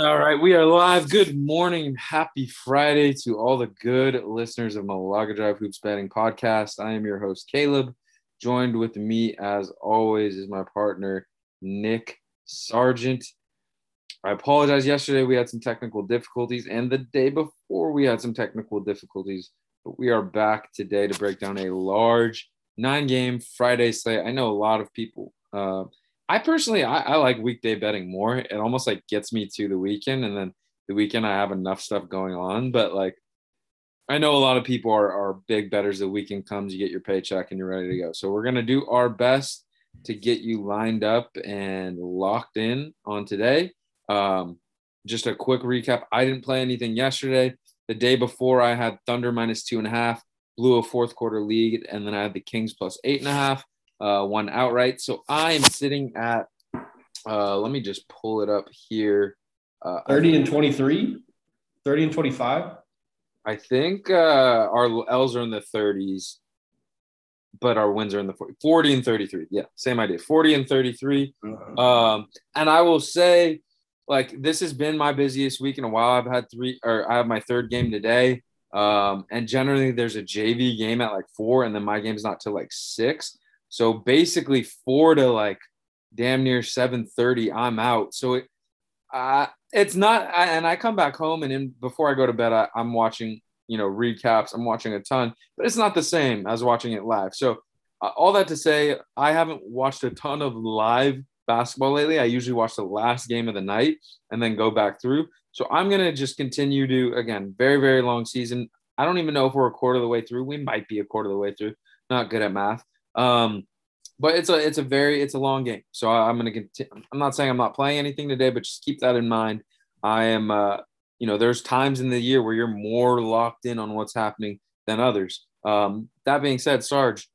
All right, we are live. Good morning. Happy Friday to all the good listeners of Malaga Drive Hoops Betting Podcast. I am your host, Caleb. Joined with me, as always, is my partner, Nick Sargent. I apologize. Yesterday we had some technical difficulties, and the day before we had some technical difficulties, but we are back today to break down a large nine game Friday slate. I know a lot of people. Uh, I personally, I, I, like weekday betting more. It almost like gets me to the weekend, and then the weekend I have enough stuff going on. But like, I know a lot of people are are big betters. The weekend comes, you get your paycheck, and you're ready to go. So we're gonna do our best to get you lined up and locked in on today. Um, just a quick recap. I didn't play anything yesterday. The day before, I had Thunder minus two and a half, blew a fourth quarter lead, and then I had the Kings plus eight and a half uh, one outright. So I am sitting at, uh, let me just pull it up here. Uh, 30 and 23, 30 and 25. I think uh, our L's are in the 30s, but our wins are in the 40, 40 and 33. Yeah, same idea. 40 and 33. Uh-huh. Um, and I will say, like, this has been my busiest week in a while. I've had three, or I have my third game today. Um, and generally there's a JV game at like four, and then my game's not till like six. So basically four to like damn near 7:30, I'm out. So it uh, it's not and I come back home and in before I go to bed, I, I'm watching, you know, recaps, I'm watching a ton, but it's not the same as watching it live. So uh, all that to say, I haven't watched a ton of live basketball lately. I usually watch the last game of the night and then go back through. So I'm going to just continue to, again, very, very long season. I don't even know if we're a quarter of the way through. We might be a quarter of the way through. Not good at math. Um, but it's a it's a very it's a long game. So I, am going to continue. I'm not saying I'm not playing anything today, but just keep that in mind. I am, uh, you know, there's times in the year where you're more locked in on what's happening than others. Um, that being said, Sarge,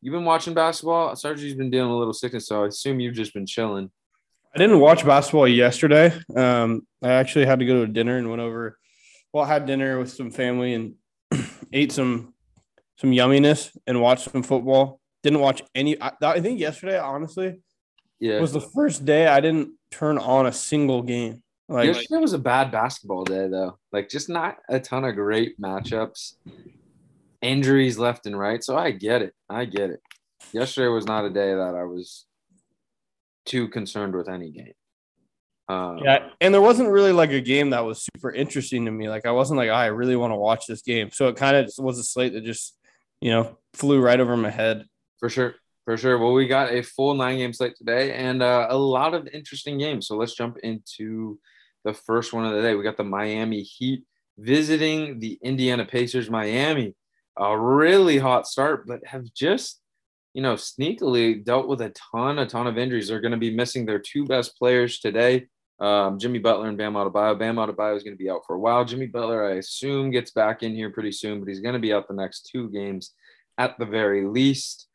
you've been watching basketball. Sarge, has been dealing a little sickness, so I assume you've just been chilling. I didn't watch basketball yesterday. Um, I actually had to go to a dinner and went over. Well, had dinner with some family and ate some some yumminess and watched some football. Didn't watch any. I, I think yesterday, honestly, yeah, was the first day I didn't turn on a single game. Like yesterday was a bad basketball day though. Like just not a ton of great matchups, injuries left and right. So I get it. I get it. Yesterday was not a day that I was too concerned with any game. Um, yeah, and there wasn't really like a game that was super interesting to me. Like I wasn't like, oh, I really want to watch this game. So it kind of was a slate that just, you know, flew right over my head. For sure. For sure. Well, we got a full nine game slate today and uh, a lot of interesting games. So let's jump into the first one of the day. We got the Miami Heat visiting the Indiana Pacers. Miami, a really hot start, but have just, you know, sneakily dealt with a ton, a ton of injuries. They're going to be missing their two best players today. Um, Jimmy Butler and Bam Adebayo. Bam Adebayo is going to be out for a while. Jimmy Butler, I assume, gets back in here pretty soon, but he's going to be out the next two games at the very least.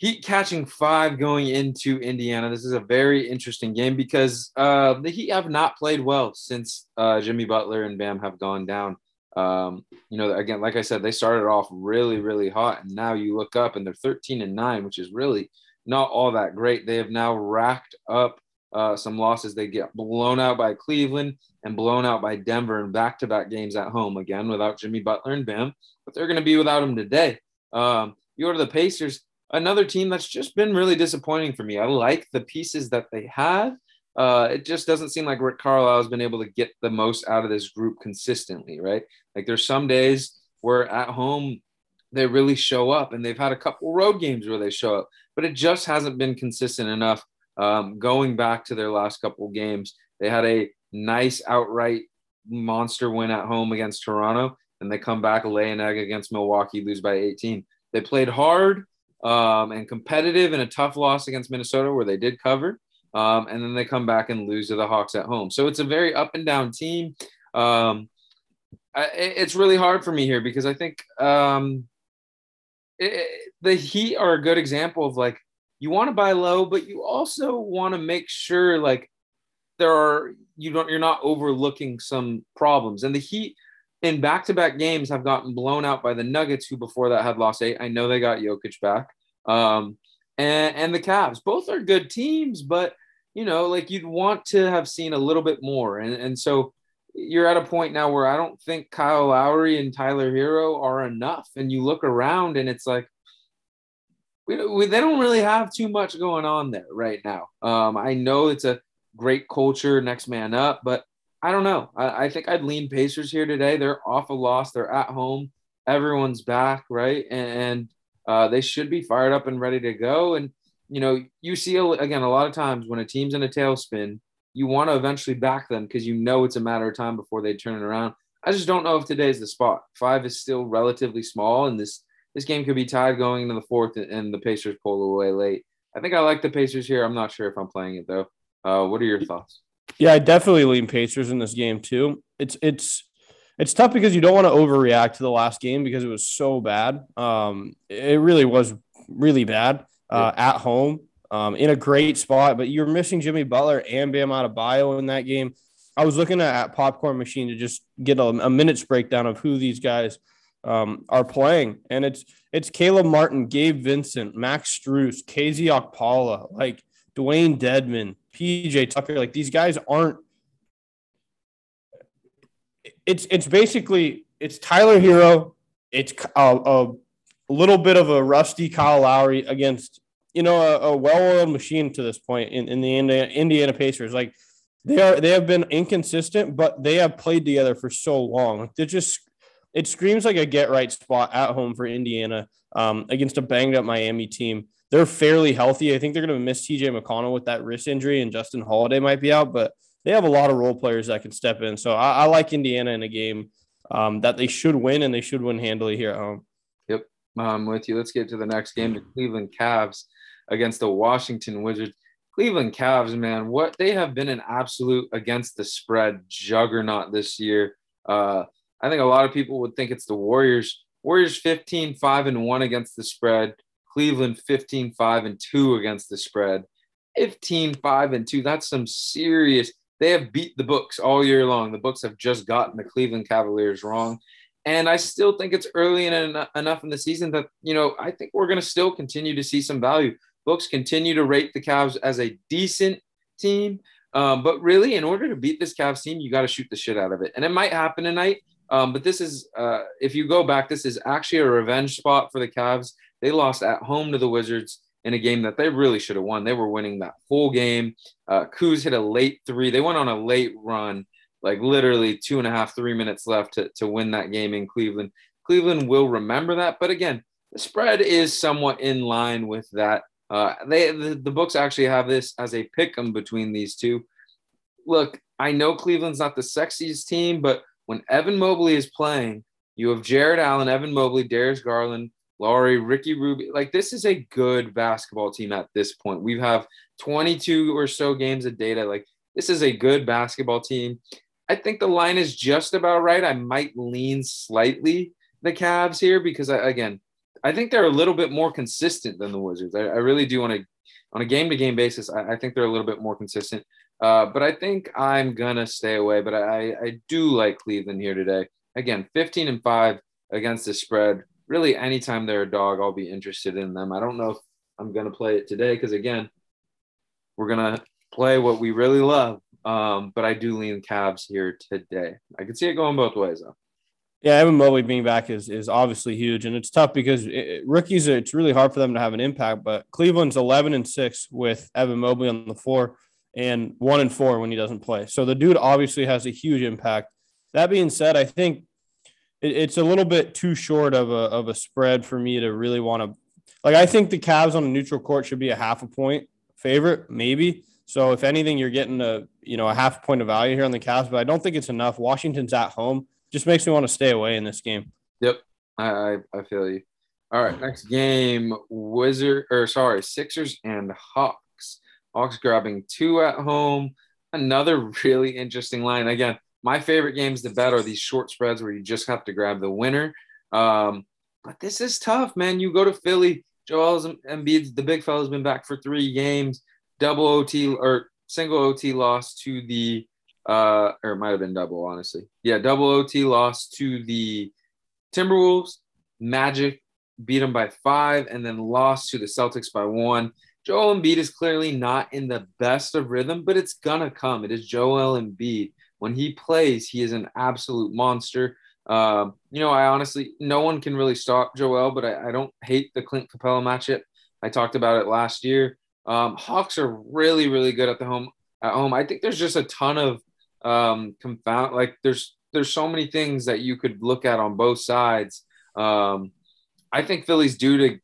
Heat catching five going into Indiana. This is a very interesting game because uh, the Heat have not played well since uh, Jimmy Butler and Bam have gone down. Um, you know, again, like I said, they started off really, really hot, and now you look up and they're 13 and nine, which is really not all that great. They have now racked up uh, some losses. They get blown out by Cleveland and blown out by Denver in back-to-back games at home again without Jimmy Butler and Bam, but they're going to be without him today. Um, you go to the Pacers another team that's just been really disappointing for me. I like the pieces that they have. Uh, it just doesn't seem like Rick Carlisle has been able to get the most out of this group consistently, right? Like there's some days where at home they really show up, and they've had a couple road games where they show up, but it just hasn't been consistent enough. Um, going back to their last couple games, they had a nice outright monster win at home against Toronto, and they come back lay an egg against Milwaukee, lose by 18. They played hard um, and competitive in a tough loss against Minnesota where they did cover. Um, and then they come back and lose to the Hawks at home. So it's a very up and down team. Um, I, it's really hard for me here because I think um, it, the Heat are a good example of like you want to buy low, but you also want to make sure like there are you don't you're not overlooking some problems. And the Heat in back-to-back games have gotten blown out by the Nuggets, who before that had lost eight. I know they got Jokic back, um, and and the Cavs. Both are good teams, but you know, like you'd want to have seen a little bit more. And, and so you're at a point now where I don't think Kyle Lowry and Tyler Herro are enough. And you look around and it's like, we, we, they don't really have too much going on there right now. Um, I know it's a great culture, next man up, but I don't know. I, I think I'd lean Pacers here today. They're off a loss. They're at home. Everyone's back, right? And, and uh, they should be fired up and ready to go. And you know, you see again a lot of times when a team's in a tailspin, you want to eventually back them because you know it's a matter of time before they turn it around. I just don't know if today's the spot. Five is still relatively small, and this this game could be tied going into the fourth, and the Pacers pull away late. I think I like the Pacers here. I'm not sure if I'm playing it though. Uh, what are your thoughts? Yeah, I definitely lean Pacers in this game too. It's it's it's tough because you don't want to overreact to the last game because it was so bad. Um, it really was really bad uh, at home um, in a great spot, but you're missing Jimmy Butler and Bam Adebayo in that game. I was looking at, Popcorn Machine to just get a, a minutes breakdown of who these guys um, are playing, and it's it's Caleb Martin, Gabe Vincent, Max Strus, KZ Okpala, like Dewayne Dedmon, PJ Tucker. Like these guys aren't. It's it's basically it's Tyler Herro, it's a, a little bit of a rusty Kyle Lowry against you know a, a well-oiled machine to this point in, in the Indiana, Indiana Pacers. Like they are they have been inconsistent, but they have played together for so long. They just it screams like a get right spot at home for Indiana um, against a banged up Miami team. They're fairly healthy. I think they're going to miss TJ McConnell with that wrist injury, and Justin Holiday might be out, but they have a lot of role players that can step in. So I, I like Indiana in a game um, that they should win, and they should win handily here at home. Yep, I'm with you. Let's get to the next game: the Cleveland Cavs against the Washington Wizards. Cleveland Cavs, man, what they have been an absolute against the spread juggernaut this year. Uh, I think a lot of people would think it's the Warriors. Warriors 15 5 and 1 against the spread. Cleveland 15 5 and 2 against the spread. 15 5 and 2. That's some serious. They have beat the books all year long. The books have just gotten the Cleveland Cavaliers wrong. And I still think it's early and enough in the season that, you know, I think we're going to still continue to see some value. Books continue to rate the Cavs as a decent team. Um, but really, in order to beat this Cavs team, you got to shoot the shit out of it. And it might happen tonight. Um, but this is, uh, if you go back, this is actually a revenge spot for the Cavs. They lost at home to the Wizards in a game that they really should have won. They were winning that whole game. Uh, Kuz hit a late three. They went on a late run, like literally two and a half, three minutes left to, to win that game in Cleveland. Cleveland will remember that. But again, the spread is somewhat in line with that. Uh, they the, the books actually have this as a pick 'em between these two. Look, I know Cleveland's not the sexiest team, but when Evan Mobley is playing, you have Jarrett Allen, Evan Mobley, Darius Garland, Lauri, Ricky Rubio. Like this is a good basketball team at this point. We have 22 or so games of data. Like this is a good basketball team. I think the line is just about right. I might lean slightly the Cavs here because I, again, I think they're a little bit more consistent than the Wizards. I, I really do want to, on a game to game basis, I, I, think they're a little bit more consistent. Uh, but I think I'm gonna stay away. But I, I do like Cleveland here today. Again, 15 and five against the spread. Really, anytime they're a dog, I'll be interested in them. I don't know if I'm gonna play it today because again, we're gonna play what we really love. Um, but I do lean Cavs here today. I can see it going both ways though. Yeah, Evan Mobley being back is is obviously huge, and it's tough because it, rookies. It's really hard for them to have an impact. But Cleveland's eleven and six with Evan Mobley on the floor and one and four when he doesn't play. So the dude obviously has a huge impact. That being said, I think it, it's a little bit too short of a of a spread for me to really want to. Like I think the Cavs on a neutral court should be a half a point favorite, maybe. So if anything, you're getting a you know a half point of value here on the Cavs, but I don't think it's enough. Washington's at home, just makes me want to stay away in this game. Yep, I I, I feel you. All right, next game, Wizard or sorry, Sixers and Hawks. Hawks grabbing two at home. Another really interesting line. Again, my favorite games to bet are these short spreads where you just have to grab the winner. Um, but this is tough, man. You go to Philly. Joel Embiid, the big fella's been back for three games. Double OT or single OT loss to the, uh, or it might have been double, honestly. Yeah, double OT loss to the Timberwolves. Magic beat them by five and then lost to the Celtics by one. Joel Embiid is clearly not in the best of rhythm, but it's gonna come. It is Joel Embiid. When he plays, he is an absolute monster. Um, you know, I honestly, no one can really stop Joel, but I, I don't hate the Clint Capela matchup. I talked about it last year. Um, Hawks are really, really good at the home at home. I think there's just a ton of um, confound. Like there's there's so many things that you could look at on both sides. Um, I think Philly's due to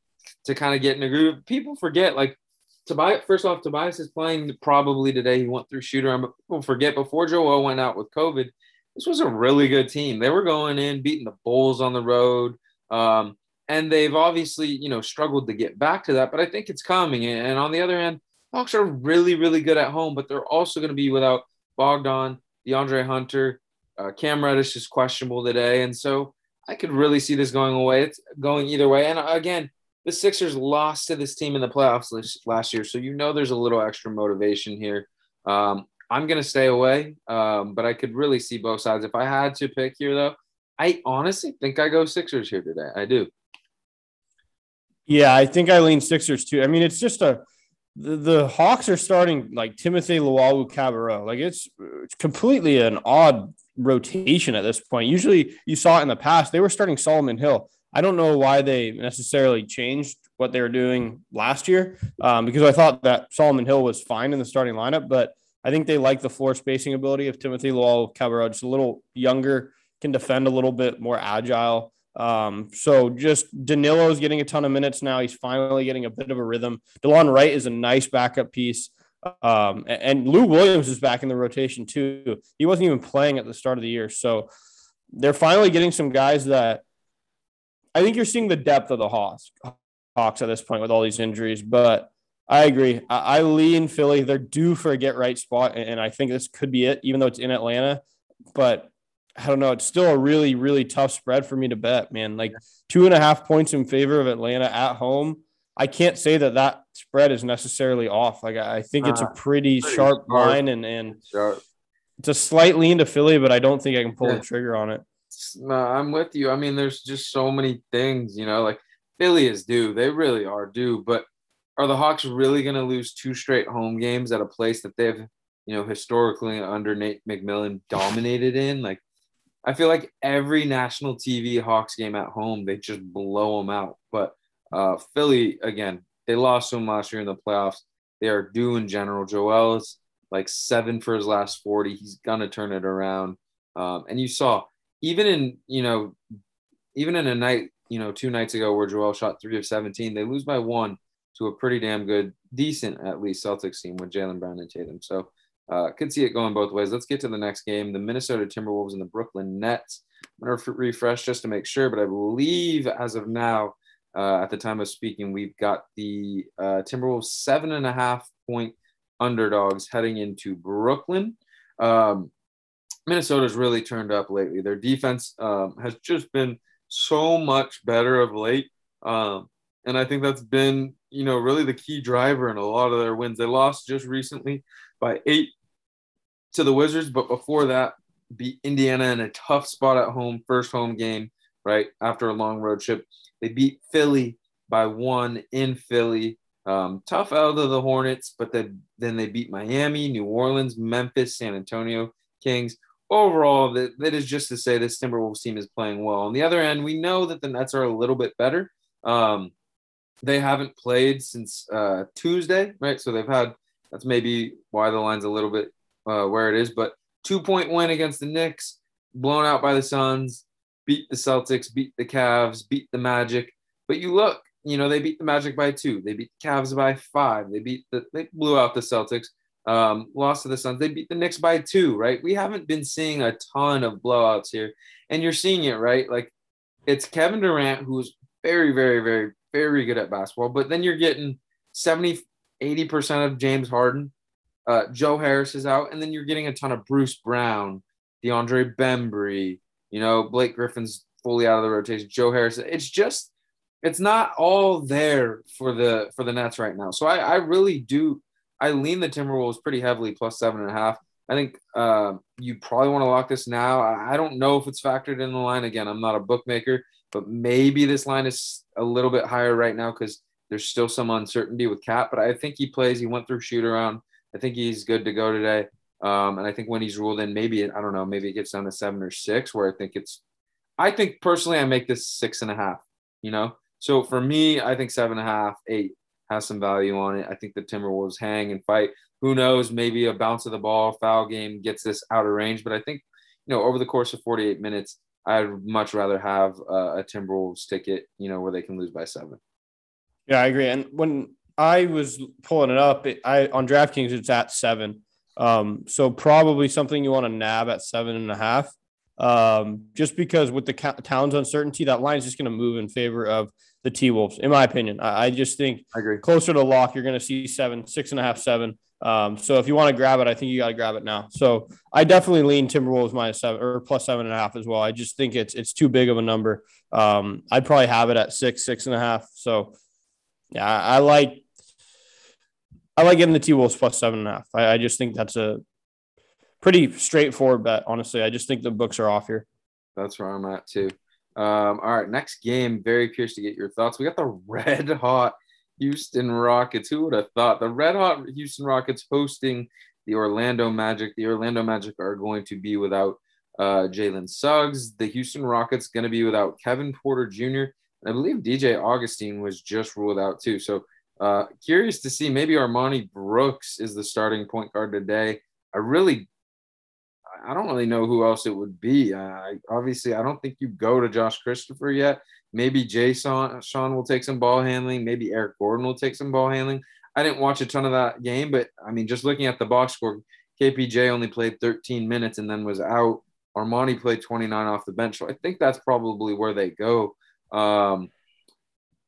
to kind of get in a groove. People forget like Tobias. First off, Tobias is playing probably today. He went through shooter. But people forget before Joel went out with COVID, this was a really good team. They were going in, beating the Bulls on the road. Um, and they've obviously, you know, struggled to get back to that, but I think it's coming. And on the other hand, Hawks are really, really good at home, but they're also going to be without Bogdan, DeAndre Hunter, uh, Cam Reddish is questionable today, and so I could really see this going away. It's going either way. And again, the Sixers lost to this team in the playoffs last year, so you know there's a little extra motivation here. Um, I'm going to stay away, um, but I could really see both sides. If I had to pick here, though, I honestly think I go Sixers here today. I do. Yeah, I think I lean Sixers too. I mean, it's just a the, the Hawks are starting like Timothy Luwawu-Cabarrot. Like it's, it's completely an odd rotation at this point. Usually you saw it in the past. They were starting Solomon Hill. I don't know why they necessarily changed what they were doing last year um, because I thought that Solomon Hill was fine in the starting lineup, but I think they like the floor spacing ability of Timothy Luwawu-Cabarrot. Just a little younger, can defend a little bit more agile. Um, so just Danilo is getting a ton of minutes now. He's finally getting a bit of a rhythm. Delon Wright is a nice backup piece. Um, and Lou Williams is back in the rotation too. He wasn't even playing at the start of the year. So they're finally getting some guys that I think you're seeing the depth of the Hawks, Hawks at this point with all these injuries. But I agree. I, I lean Philly. They're due for a get right spot. And I think this could be it, even though it's in Atlanta. But I don't know. It's still a really, really tough spread for me to bet, man. Like two and a half points in favor of Atlanta at home. I can't say that that spread is necessarily off. Like I think it's a uh, pretty, pretty sharp, sharp, line, and and sharp. it's a slight lean to Philly, but I don't think I can pull yeah. the trigger on it. No, I'm with you. I mean, there's just so many things, you know. Like Philly is due; they really are due. But are the Hawks really going to lose two straight home games at a place that they've, you know, historically under Nate McMillan dominated in? Like I feel like every national TV Hawks game at home, they just blow them out. But uh, Philly, again, they lost to them last year in the playoffs. They are due in general. Joel is like seven for his last 40. He's going to turn it around. Um, and you saw, even in, you know, even in a night, you know, two nights ago where Joel shot three of 17, they lose by one to a pretty damn good, decent at least Celtics team with Jaylen Brown and Tatum. So uh, could see it going both ways. Let's get to the next game. The Minnesota Timberwolves and the Brooklyn Nets. I'm to refresh just to make sure, but I believe as of now, uh, at the time of speaking, we've got the uh, Timberwolves seven and a half point underdogs heading into Brooklyn. Um, Minnesota's really turned up lately. Their defense um, has just been so much better of late. Um, and I think that's been, you know, really the key driver in a lot of their wins. They lost just recently by eight to the Wizards, but before that, beat Indiana in a tough spot at home, first home game, right after a long road trip. They beat Philly by one in Philly. Um, tough out of the Hornets, but then then they beat Miami, New Orleans, Memphis, San Antonio Kings. Overall, that, that is just to say this Timberwolves team is playing well. On the other end, we know that the Nets are a little bit better. Um, they haven't played since uh, Tuesday, right? So they've had that's maybe why the line's a little bit uh, where it is. But two point win against the Knicks, blown out by the Suns, beat the Celtics, beat the Cavs, beat the Magic. But you look, you know, they beat the Magic by two. They beat the Cavs by five. They beat the, they blew out the Celtics, um, lost to the Suns. They beat the Knicks by two, right? We haven't been seeing a ton of blowouts here. And you're seeing it, right? Like it's Kevin Durant, who's very, very, very, very good at basketball. But then you're getting 70, 80% of James Harden. Uh, Joe Harris is out, and then you're getting a ton of Bruce Brown, DeAndre Bembry, you know, Blake Griffin's fully out of the rotation. Joe Harris. It's just, it's not all there for the for the Nets right now. So I, I really do. I lean the Timberwolves pretty heavily, plus seven and a half. I think uh, you probably want to lock this now. I don't know if it's factored in the line. Again, I'm not a bookmaker, but maybe this line is a little bit higher right now because There's still some uncertainty with KAT, but I think he plays. He went through shoot around. I think he's good to go today. Um, and I think when he's ruled in, maybe I don't know, maybe it gets down to seven or six, where I think it's. I think personally, I make this six and a half. You know, so for me, I think seven and a half, eight has some value on it. I think the Timberwolves hang and fight. Who knows? Maybe a bounce of the ball, foul game gets this out of range. But I think, you know, over the course of 48 minutes, I'd much rather have a Timberwolves ticket, you know, where they can lose by seven. Yeah, I agree. And when I was pulling it up, it, I on DraftKings it's at seven. Um, so probably something you want to nab at seven and a half. Um, just because with the Towns uncertainty, that line is just going to move in favor of the T Wolves, in my opinion. I, I just think I agree. closer to lock, you're going to see seven, six and a half, seven. Um, so if you want to grab it, I think you got to grab it now. So I definitely lean Timberwolves minus seven or plus seven and a half as well. I just think it's it's too big of a number. Um, I'd probably have it at six, six and a half. So yeah, I, I like I like getting the T Wolves plus seven and a half. I, I just think that's a pretty straightforward bet. Honestly, I just think the books are off here. That's where I'm at too. Um, all right, next game. Very curious to get your thoughts. We got the red hot Houston Rockets. Who would have thought the red hot Houston Rockets hosting the Orlando Magic? The Orlando Magic are going to be without uh, Jalen Suggs. The Houston Rockets going to be without Kevin Porter Jr. I believe DJ Augustin was just ruled out too. So uh, curious to see maybe Armoni Brooks is the starting point guard today. I really I don't really know who else it would be. Uh, obviously, I don't think you go to Josh Christopher yet. Maybe Jason Sean will take some ball handling. Maybe Eric Gordon will take some ball handling. I didn't watch a ton of that game, but I mean, just looking at the box score, KPJ only played 13 minutes and then was out. Armoni played 29 off the bench. So I think that's probably where they go. Um,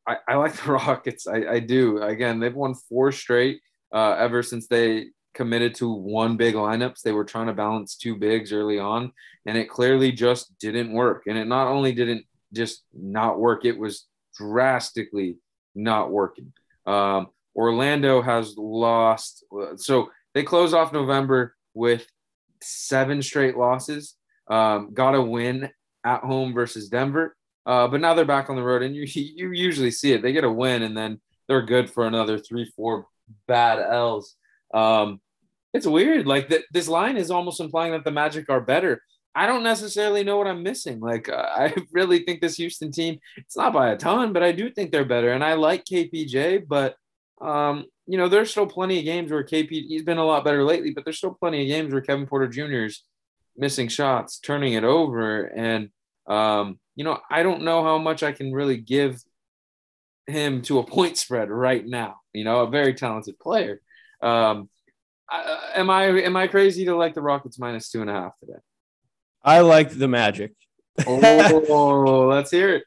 I, I, like the Rockets. I, I, do. Again, they've won four straight uh, ever since they committed to one big lineups. They were trying to balance two bigs early on, and it clearly just didn't work. And it not only didn't just not work, it was drastically not working. Um, Orlando has lost. So they close off November with seven straight losses. Um, got a win at home versus Denver, uh, but now they're back on the road, and you you usually see it. They get a win, and then they're good for another three, four bad L's. Um, it's weird. Like that, this line is almost implying that the Magic are better. I don't necessarily know what I'm missing. Like uh, I really think this Houston team, it's not by a ton, but I do think they're better. And I like KPJ, but um, you know, there's still plenty of games where KP he's been a lot better lately, but there's still plenty of games where Kevin Porter Jr. is missing shots, turning it over, and um, you know, I don't know how much I can really give him to a point spread right now. You know, a very talented player. Um, uh, am I am I crazy to like the Rockets minus two and a half today? I like the Magic. oh, let's hear it.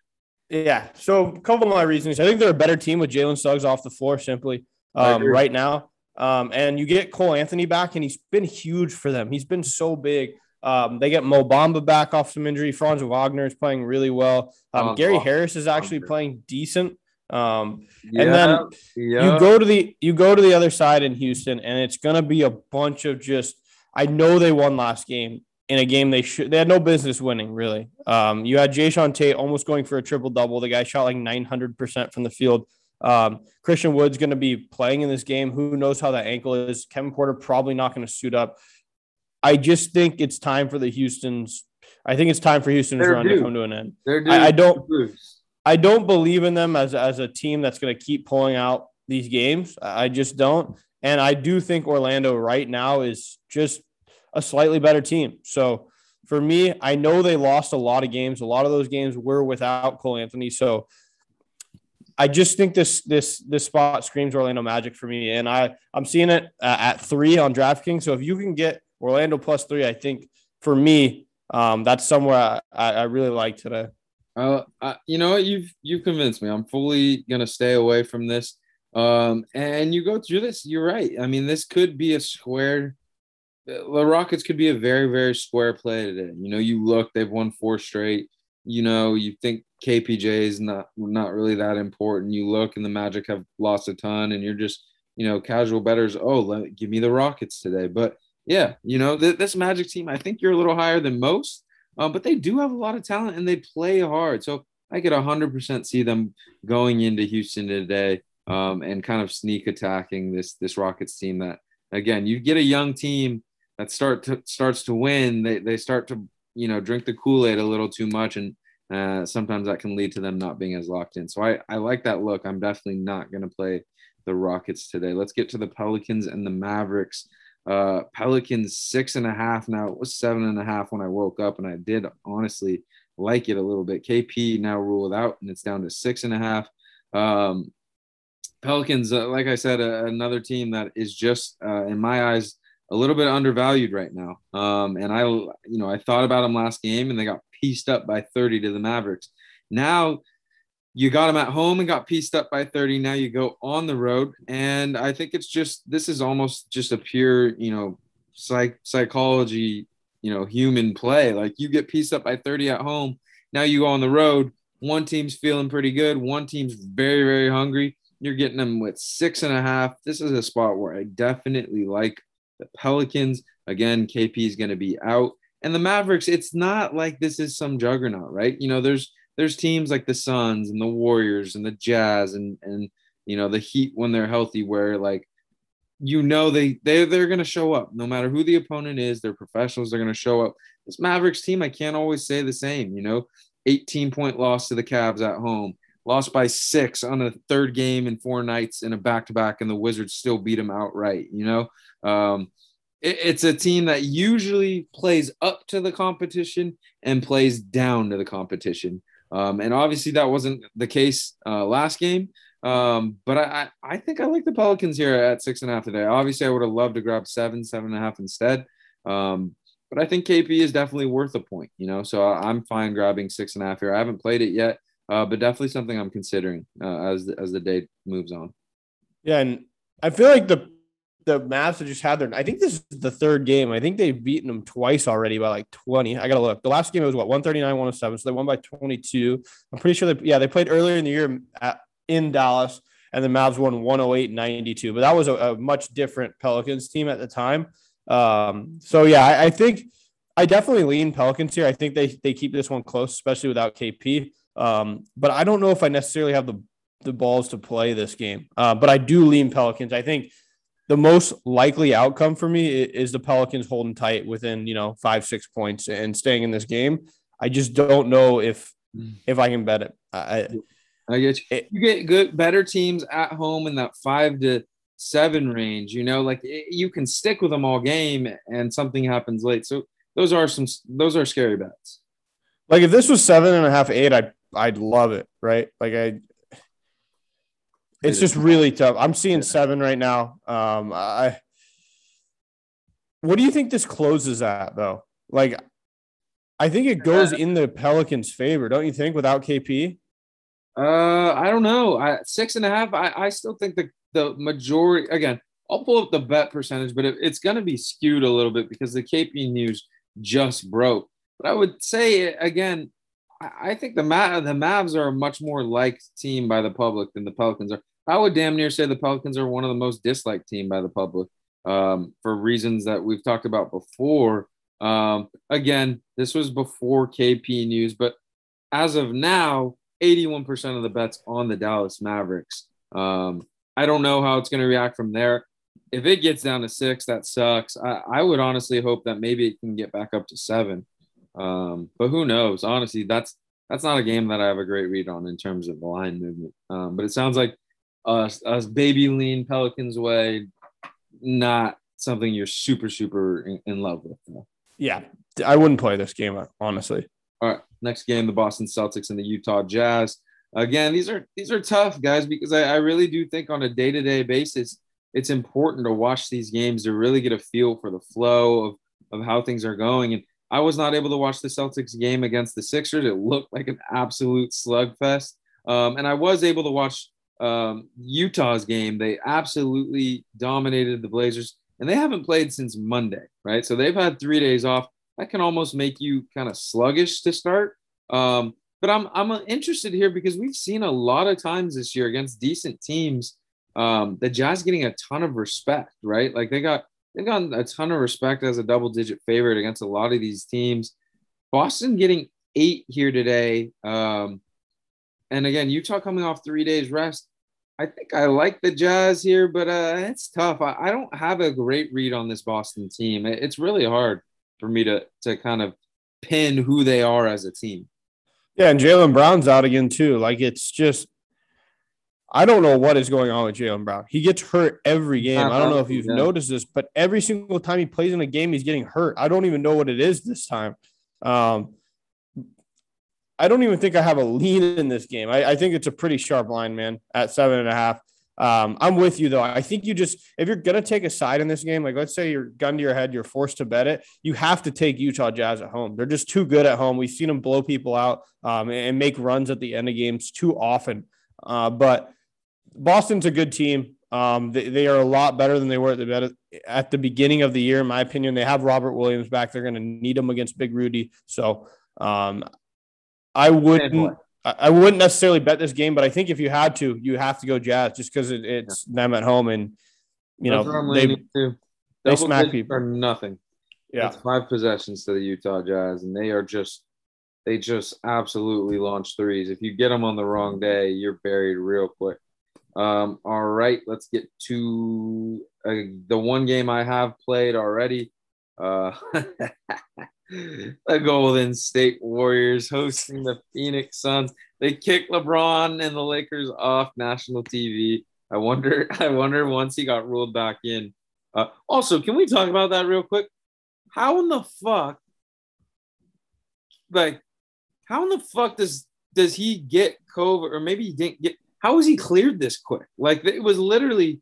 Yeah. So a couple of my reasons. I think they're a better team with Jalen Suggs off the floor simply um, right now. Um, and you get Cole Anthony back, and he's been huge for them. He's been so big. Um, they get Mo Bamba back off some injury. Franz Wagner is playing really well. Um, Gary Harris is actually playing decent. Um, yeah, and then yeah. you go to the you go to the other side in Houston, and it's gonna be a bunch of just. I know they won last game in a game they should they had no business winning really. Um, you had Jae'Sean Tate almost going for a triple double. The guy shot like nine hundred percent from the field. Um, Christian Wood's going to be playing in this game. Who knows how that ankle is? Kevin Porter probably not going to suit up. I just think it's time for the Houston's. I think it's time for Houston's They're run due. to come to an end. I, I, don't. I don't believe in them as, as a team that's going to keep pulling out these games. I just don't. And I do think Orlando right now is just a slightly better team. So for me, I know they lost a lot of games. A lot of those games were without Cole Anthony. So I just think this this this spot screams Orlando Magic for me, and I I'm seeing it at three on DraftKings. So if you can get Orlando plus three, I think for me um, that's somewhere I, I really like today. Uh, I, you know? You've you've convinced me. I'm fully gonna stay away from this. Um, and you go through this. You're right. I mean, this could be a square. The Rockets could be a very very square play today. You know, you look. They've won four straight. You know, you think KPJ is not not really that important. You look, and the Magic have lost a ton, and you're just you know casual betters. Oh, let, give me the Rockets today. But yeah, you know, th- this Magic team. I think you're a little higher than most. Um, but they do have a lot of talent and they play hard. So I could 100% see them going into Houston today um, and kind of sneak attacking this this Rockets team. That again, you get a young team that start to, starts to win, they they start to you know drink the Kool Aid a little too much, and uh, sometimes that can lead to them not being as locked in. So I I like that look. I'm definitely not going to play the Rockets today. Let's get to the Pelicans and the Mavericks. Uh, Pelicans six and a half. Now it was seven and a half when I woke up, and I did honestly like it a little bit. KP now ruled out, and it's down to six and a half. Um, Pelicans, uh, like I said, uh, another team that is just, uh, in my eyes, a little bit undervalued right now. Um, and I, you know, I thought about them last game, and they got pieced up by 30 to the Mavericks. Now you got them at home and got pieced up by 30. Now you go on the road, and I think it's just this is almost just a pure, you know, psych psychology, you know, human play. Like you get pieced up by 30 at home. Now you go on the road. One team's feeling pretty good. One team's very, very hungry you're getting them with six and a half. This is a spot where I definitely like the Pelicans. Again, KP is going to be out. And the Mavericks, it's not like this is some juggernaut, right? You know, there's there's teams like the Suns and the Warriors and the Jazz and and you know the Heat when they're healthy, where like you know they they they're going to show up no matter who the opponent is. They're professionals. They're going to show up. This Mavericks team, I can't always say the same. You know, 18 point loss to the Cavs at home lost by six on a third game in four nights in a back to back, and the Wizards still beat them outright. You know, um, it, it's a team that usually plays up to the competition and plays down to the competition. Um, and obviously, that wasn't the case uh, last game. Um, but I, I think I like the Pelicans here at six and a half today. Obviously, I would have loved to grab seven, seven and a half instead. Um, but I think KP is definitely worth a point, you know. So I'm fine grabbing six and a half here. I haven't played it yet uh, but definitely something I'm considering uh, as the, as the day moves on. Yeah, and I feel like the the Mavs have just had their. I think this is the third game. I think they've beaten them twice already by like 20. I gotta look. The last game was what 139, 107. So they won by 22. I'm pretty sure they yeah they played earlier in the year at, in Dallas, and the Mavs won 108, 92. But that was a, a much different Pelicans team at the time. Um, so yeah, I, I think I definitely lean Pelicans here. I think they they keep this one close, especially without KP. Um, but I don't know if I necessarily have the the balls to play this game. Uh, but I do lean Pelicans. I think the most likely outcome for me is the Pelicans holding tight within you know five six points and staying in this game. I just don't know if mm. if I can bet it. I, I get you. It, you get good better teams at home in that five to seven range. You know, like it, you can stick with them all game, and something happens late. So those are some those are scary bets. Like if this was seven and a half, eight, I'd I'd love it, right? Like I it's just really tough. I'm seeing seven right now. Um I what do you think this closes at though? Like I think it goes in the Pelicans' favor, don't you think, without KP? Uh I don't know. I six and a half. I, I still think the the majority again, I'll pull up the bet percentage, but it, it's gonna be skewed a little bit because the KP news just broke. But I would say again, I think the Ma- the Mavs are a much more liked team by the public than the Pelicans are. I would damn near say the Pelicans are one of the most disliked team by the public um, for reasons that we've talked about before. Um, again, this was before KP news, but as of now, 81% of the bets on the Dallas Mavericks. Um, I don't know how it's going to react from there. If it gets down to six, that sucks. I, I would honestly hope that maybe it can get back up to seven. Um, but who knows? Honestly, that's that's not a game that I have a great read on in terms of the line movement. Um, but it sounds like us, us baby lean Pelicans way, not something you're super super in, in love with. Though. Yeah, I wouldn't play this game honestly. All right, next game: the Boston Celtics and the Utah Jazz. Again, these are these are tough guys because I, I really do think on a day to day basis it's important to watch these games to really get a feel for the flow of of how things are going and I was not able to watch the Celtics game against the Sixers. It looked like an absolute slugfest. Um, and I was able to watch um, Utah's game. They absolutely dominated the Blazers, and they haven't played since Monday, right? So they've had three days off. That can almost make you kind of sluggish to start. Um, but I'm I'm interested here because we've seen a lot of times this year against decent teams, um, the Jazz getting a ton of respect, right? Like they got they've gotten a ton of respect as a double digit favorite against a lot of these teams. Boston getting eight here today. Um, and again, Utah coming off three days rest. I think I like the Jazz here, but uh, it's tough. I, I don't have a great read on this Boston team. It, it's really hard for me to to kind of pin who they are as a team. Yeah, and Jaylen Brown's out again too. Like it's just I don't know what is going on with Jaylen Brown. He gets hurt every game. I don't know if you've yeah. noticed this, but every single time he plays in a game, he's getting hurt. I don't even know what it is this time. Um, I don't even think I have a lean in this game. I, I think it's a pretty sharp line, man, at seven and a half. Um, I'm with you though. I think you just if you're gonna take a side in this game, like let's say you're gun to your head, you're forced to bet it. You have to take Utah Jazz at home. They're just too good at home. We've seen them blow people out um, and make runs at the end of games too often. Uh, but Boston's a good team. Um, they, they, are a lot better than they were at the at the beginning of the year, in my opinion. They have Robert Williams back. They're going to need him against Big Rudy. So um, I wouldn't. I wouldn't necessarily bet this game, but I think if you had to, you have to go Jazz just because it, it's yeah. them at home and you That's know they, they smack people for nothing. Yeah, it's five possessions to the Utah Jazz, and they are just they just absolutely launch threes. If you get them on the wrong day, you're buried real quick. Um, all right, let's get to uh, the one game I have played already. Uh, the Golden State Warriors hosting the Phoenix Suns. They kick LeBron and the Lakers off national TV. I wonder. I wonder once he got ruled back in. Uh, also, can we talk about that real quick? How in the fuck, like, how in the fuck does does he get COVID, or maybe he didn't get? How was he cleared this quick? Like, it was literally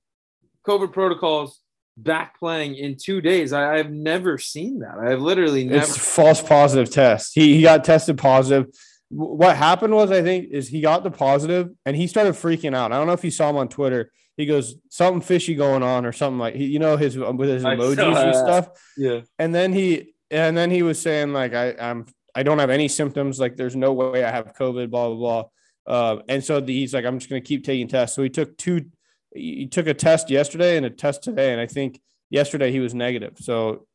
COVID protocols back playing in two days. I, have never seen that. I've literally never. It's false positive test. He, he got tested positive. What happened was, I think, is he got the positive and he started freaking out. I don't know if you saw him on Twitter. He goes something fishy going on or something like you know his with his emojis and stuff. Yeah. And then he and then he was saying like I I'm I don't have any symptoms. Like there's no way I have COVID. Blah blah blah. Uh, and so he's like, I'm just going to keep taking tests. So he took two he took a test yesterday and a test today, and I think yesterday he was negative. So,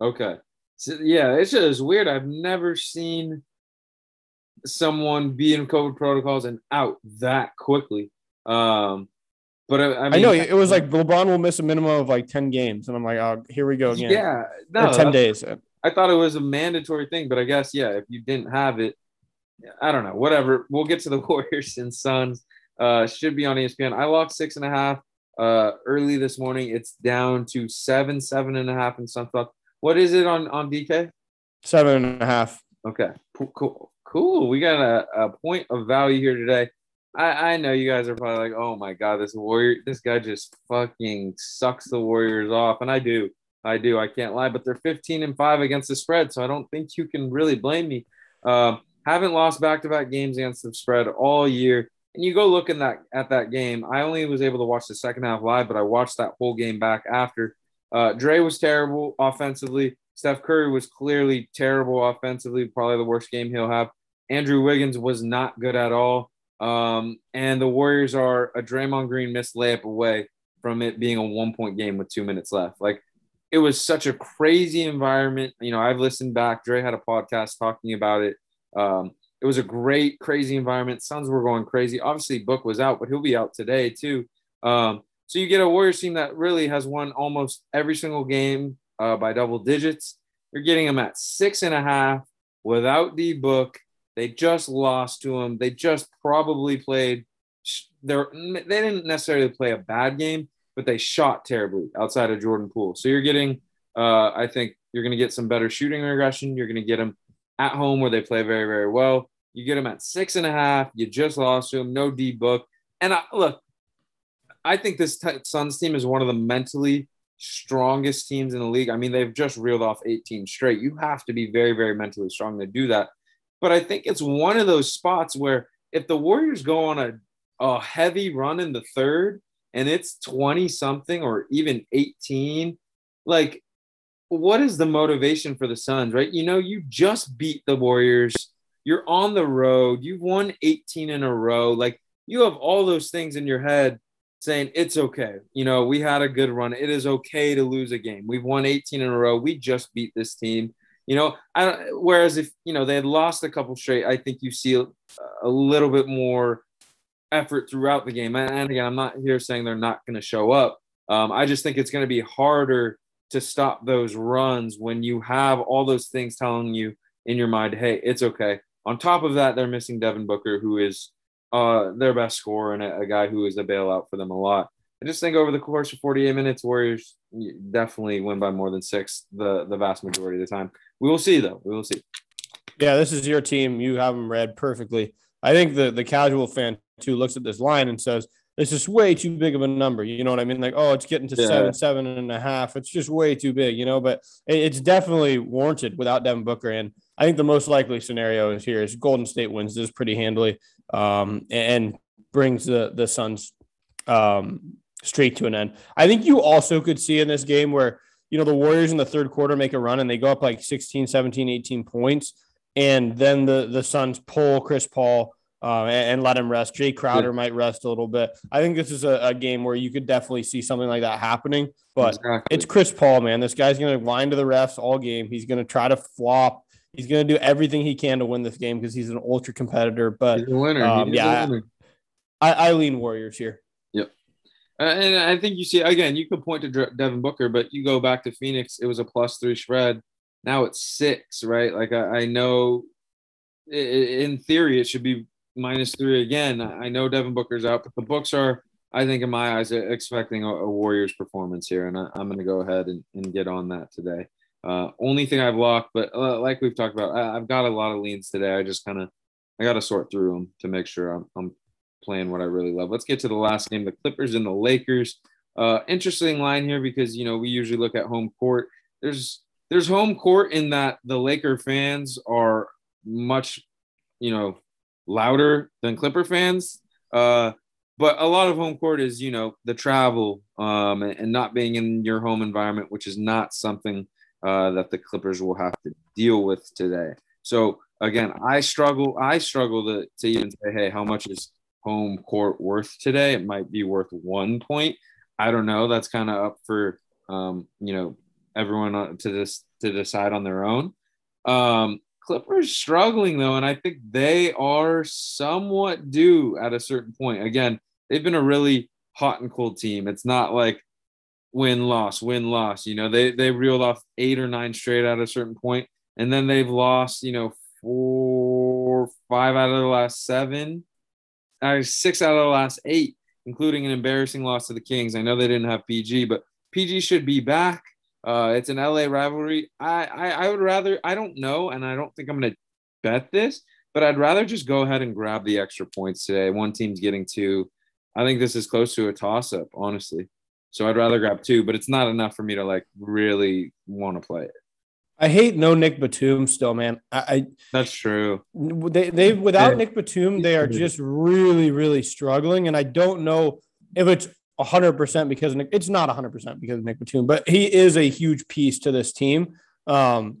okay, so, yeah, it's just weird. I've never seen someone be in COVID protocols and out that quickly. Um, but I, I, mean, I know it was like LeBron will miss a minimum of like ten games, and I'm like, oh, here we go again. Yeah, no, or ten days. I thought it was a mandatory thing, but I guess yeah, if you didn't have it, I don't know. Whatever. We'll get to the Warriors and Suns. Uh, should be on ESPN. I locked six and a half uh, early this morning. It's down to seven, seven and a half in some thought. What is it on on DK? Seven and a half. Okay, cool, cool. We got a, a point of value here today. I, I know you guys are probably like, oh my god, this warrior, this guy just fucking sucks the Warriors off, and I do, I do, I can't lie. But they're 15 and five against the spread, so I don't think you can really blame me. Um, haven't lost back-to-back games against the spread all year and you go look in that at that game. I only was able to watch the second half live, but I watched that whole game back after. Uh, Dre was terrible offensively. Steph Curry was clearly terrible offensively, probably the worst game he'll have. Andrew Wiggins was not good at all. Um, and the Warriors are a Draymond Green missed layup away from it being a one point game with two minutes left. Like it was such a crazy environment. You know, I've listened back. Dre had a podcast talking about it. Um, it was a great, crazy environment. Suns were going crazy. Obviously, Book was out, but he'll be out today too. Um, so you get a Warriors team that really has won almost every single game uh, by double digits. You're getting them at six and a half without D Book. They just lost to him. They just probably played. They they didn't necessarily play a bad game, but they shot terribly outside of Jordan Poole. So you're getting, uh, I think you're going to get some better shooting regression. You're going to get them at home where they play very, very well. You get them at six and a half. You just lost to them. No D book. And I, look, I think this t- Suns team is one of the mentally strongest teams in the league. I mean, they've just reeled off 18 straight. You have to be very, very mentally strong to do that. But I think it's one of those spots where if the Warriors go on a, a heavy run in the third and it's 20 something or even 18, like what is the motivation for the Suns, right? You know, you just beat the Warriors. You're on the road. You've won 18 in a row. Like you have all those things in your head saying it's okay. You know, we had a good run. It is okay to lose a game. We've won 18 in a row. We just beat this team. You know, I whereas if you know they had lost a couple straight, I think you see a, a little bit more effort throughout the game. And again, I'm not here saying they're not going to show up. Um, I just think it's going to be harder to stop those runs when you have all those things telling you in your mind, hey, it's okay. On top of that, they're missing Devin Booker, who is uh, their best scorer and a, a guy who is a bailout for them a lot. I just think over the course of 48 minutes, Warriors definitely win by more than six the, the vast majority of the time. We will see, though. We will see. Yeah, this is your team. You have them read perfectly. I think the the casual fan too looks at this line and says, "It's just way too big of a number." You know what I mean? Like, oh, it's getting to yeah. seven, seven and a half. It's just way too big, you know. But it's definitely warranted without Devin Booker. And I think the most likely scenario is here is Golden State wins this pretty handily, um, and brings the the Suns um, straight to an end. I think you also could see in this game where you know the Warriors in the third quarter make a run and they go up like 16, 17, 18 points and then the the Suns pull Chris Paul uh, and, and, let him rest. Jae Crowder yeah. might rest a little bit. I think this is a, a, game where you could definitely see something like that happening. But exactly. it's Chris Paul, man. This guy's going to line to the refs all game. He's going to try to flop. He's going to do everything he can to win this game because he's an ultra competitor. But um, yeah, I, I lean Warriors here. Yep. Uh, and I think you see again, you could point to Devin Booker, but you go back to Phoenix, it was a plus three spread. Now it's six, right? Like I, I know in theory it should be minus three again. I know Devin Booker's out, but the books are, I think, in my eyes, expecting a, a Warriors performance here, and I, am going to go ahead and, and, get on that today. Uh, only thing I've locked, but uh, like we've talked about, I, have got a lot of leans today. I just kind of, I got to sort through them to make sure I'm, I'm, playing what I really love. Let's get to the last game: the Clippers and the Lakers. Uh, interesting line here because you know we usually look at home court. There's there's home court in that the Laker fans are much, you know, louder than Clipper fans. Uh, but a lot of home court is, you know, the travel um, and not being in your home environment, which is not something uh, that the Clippers will have to deal with today. So again, I struggle. I struggle to, to even say, hey, how much is home court worth today? It might be worth one point. I don't know. That's kind of up for um, you know everyone to this to decide on their own. Um, Clippers struggling though, and I think they are somewhat due at a certain point. Again, they've been a really hot and cold team. It's not like win loss win loss. You know, they they reeled off eight or nine straight at a certain point, and then they've lost. You know, four five out of the last seven, uh, six out of the last eight, including an embarrassing loss to the Kings. I know they didn't have PG, but PG should be back. Uh, it's an LA rivalry. I, I I would rather I don't know, and I don't think I'm gonna bet this, but I'd rather just go ahead and grab the extra points today. One team's getting two. I think this is close to a toss up, honestly. So I'd rather grab two, but it's not enough for me to like really want to play it. I hate no Nick Batum still, man. I, I that's true. They they without Nick Batum, they are just really really struggling, and I don't know if it's 100% because Nick, it's not 100% because Nick Batum, but he is a huge piece to this team. Um,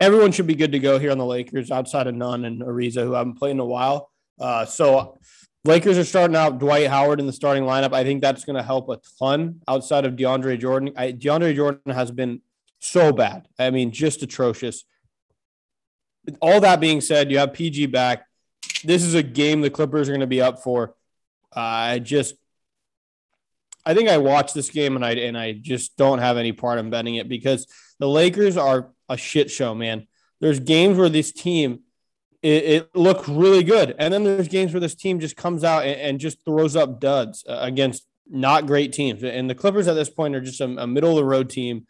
everyone should be good to go here on the Lakers outside of Nunn and Ariza, who haven't played in a while. Uh, so Lakers are starting out Dwight Howard in the starting lineup. I think that's going to help a ton outside of DeAndre Jordan. I, DeAndre Jordan has been so bad. I mean, just atrocious. All that being said, you have PG back. This is a game the Clippers are going to be up for. I uh, just I think I watched this game and I and I just don't have any part in betting it because the Lakers are a shit show, man. There's games where this team it, it looks really good, and then there's games where this team just comes out and, and just throws up duds uh, against not great teams. And the Clippers at this point are just a, a middle of the road team.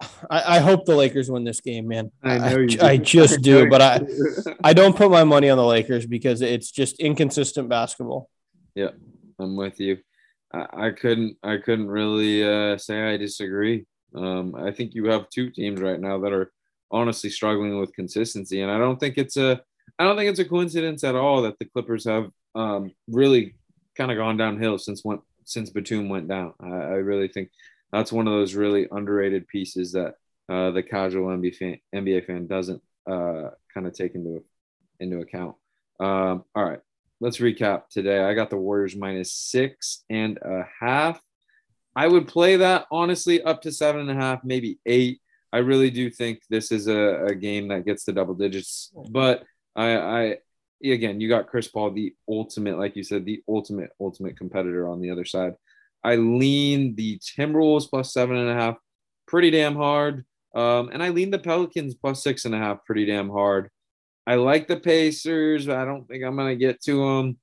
I, I, hope the Lakers win this game, man. I, I, I just do, but I I don't put my money on the Lakers because it's just inconsistent basketball. Yeah, I'm with you. I, couldn't I couldn't really uh, say I disagree. Um, I think you have two teams right now that are honestly struggling with consistency, and I don't think it's a I don't think it's a coincidence at all that the Clippers have um, really kind of gone downhill since went since Batum went down. I, I, really think that's one of those really underrated pieces that uh, the casual NBA fan, NBA fan doesn't uh, kind of take into into account. Um, all right, let's recap today. I got the Warriors minus six and a half. I would play that honestly up to seven and a half, maybe eight. I really do think this is a, a game that gets to double digits, but I, I again, you got Chris Paul, the ultimate, like you said, the ultimate, ultimate competitor on the other side. I lean the Timberwolves plus seven and a half pretty damn hard. Um, and I lean the Pelicans plus six and a half pretty damn hard. I like the Pacers. I don't think I'm going to get to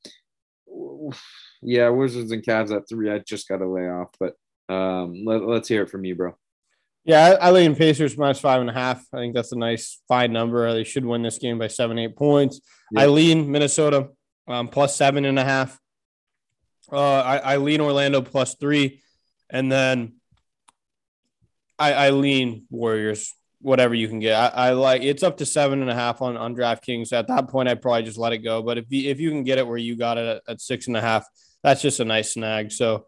them. Yeah, Wizards and Cavs at three. I just got to lay off, but um, let, us hear it from you, bro. Yeah, I, I lean Pacers minus five and a half. I think that's a nice fine number. They should win this game by seven, eight points. I lean Minnesota um, plus seven and a half. Uh, I, I lean Orlando plus three, and then I, I lean Warriors whatever you can get. I, I, like it's up to seven and a half on on DraftKings. At that point, I'd probably just let it go. But if you, if you can get it where you got it at, at six and a half, that's just a nice snag. So,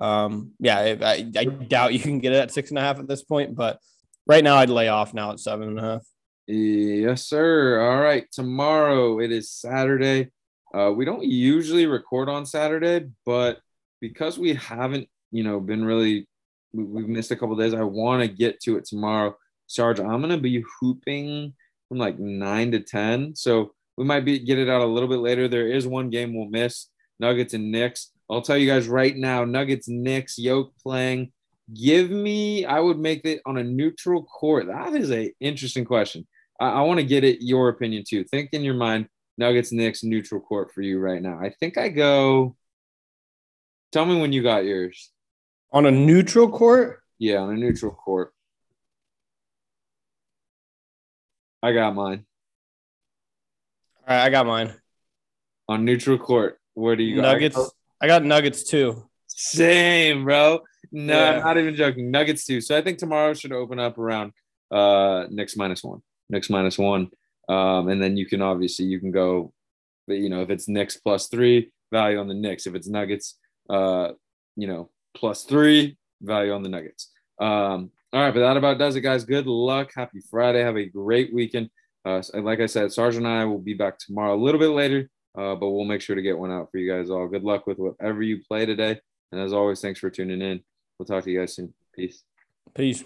um, yeah, I, I doubt you can get it at six and a half at this point. But right now, I'd lay off now at seven and a half. Yes, sir. All right, tomorrow it is Saturday. Uh, we don't usually record on Saturday, but because we haven't, you know, been really, we, have missed a couple days. I want to get to it tomorrow. Sarge, I'm gonna be hooping from like nine to ten, so we might be get it out a little bit later. There is one game we'll miss: Nuggets and Knicks. I'll tell you guys right now: Nuggets, Knicks, Yoke playing. Give me, I would make it on a neutral court. That is a interesting question. I, I want to get it your opinion too. Think in your mind, Nuggets, Knicks, neutral court for you right now. I think I go. Tell me when you got yours. On a neutral court? Yeah, on a neutral court. I got mine. All right, I got mine. On neutral court, where do you go? Nuggets. I got Nuggets too. Same, bro. No, yeah. I'm not even joking. Nuggets too. So I think tomorrow should open up around uh Knicks minus one. Knicks minus one. Um, and then you can obviously you can go, you know, if it's Knicks plus three, value on the Knicks. If it's Nuggets, uh, you know, plus three, value on the Nuggets. Um, all right, but that about does it, guys. Good luck. Happy Friday. Have a great weekend. Uh, like I said, Sergeant and I will be back tomorrow a little bit later, uh, but we'll make sure to get one out for you guys all. Good luck with whatever you play today. And as always, thanks for tuning in. We'll talk to you guys soon. Peace. Peace.